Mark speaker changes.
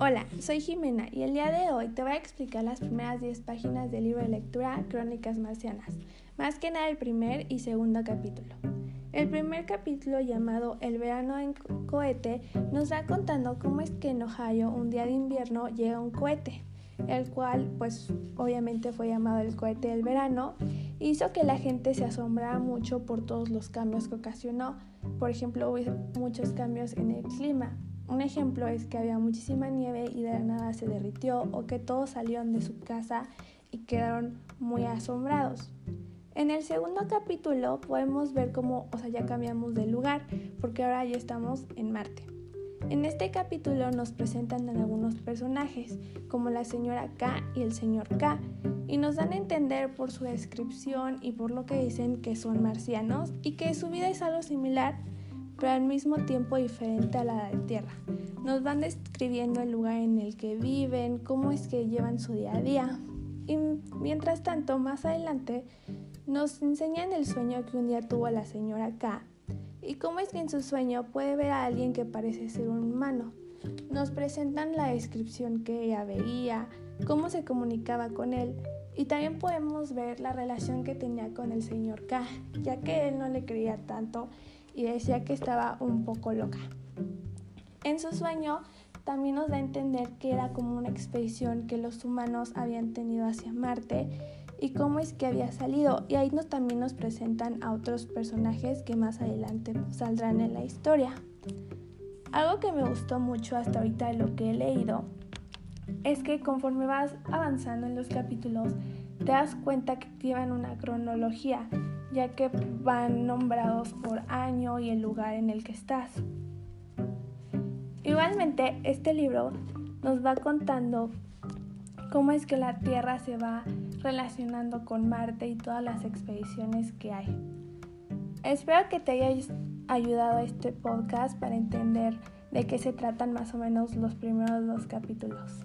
Speaker 1: Hola, soy Jimena y el día de hoy te voy a explicar las primeras 10 páginas del libro de lectura Crónicas Marcianas, más que nada el primer y segundo capítulo. El primer capítulo llamado El verano en cohete nos va contando cómo es que en Ohio un día de invierno llega un cohete, el cual pues obviamente fue llamado el cohete del verano, hizo que la gente se asombrara mucho por todos los cambios que ocasionó. Por ejemplo, hubo muchos cambios en el clima, un ejemplo es que había muchísima nieve y de la nada se derritió o que todos salieron de su casa y quedaron muy asombrados. En el segundo capítulo podemos ver cómo, o sea, ya cambiamos de lugar porque ahora ya estamos en Marte. En este capítulo nos presentan algunos personajes, como la señora K y el señor K, y nos dan a entender por su descripción y por lo que dicen que son marcianos y que su vida es algo similar pero al mismo tiempo diferente a la de Tierra. Nos van describiendo el lugar en el que viven, cómo es que llevan su día a día. Y mientras tanto, más adelante, nos enseñan el sueño que un día tuvo la señora K y cómo es que en su sueño puede ver a alguien que parece ser un humano. Nos presentan la descripción que ella veía, cómo se comunicaba con él y también podemos ver la relación que tenía con el señor K, ya que él no le creía tanto y decía que estaba un poco loca. En su sueño también nos da a entender que era como una expedición que los humanos habían tenido hacia Marte y cómo es que había salido. Y ahí nos, también nos presentan a otros personajes que más adelante saldrán en la historia. Algo que me gustó mucho hasta ahorita de lo que he leído es que conforme vas avanzando en los capítulos te das cuenta que llevan una cronología ya que van nombrados por año y el lugar en el que estás. Igualmente, este libro nos va contando cómo es que la Tierra se va relacionando con Marte y todas las expediciones que hay. Espero que te haya ayudado este podcast para entender de qué se tratan más o menos los primeros dos capítulos.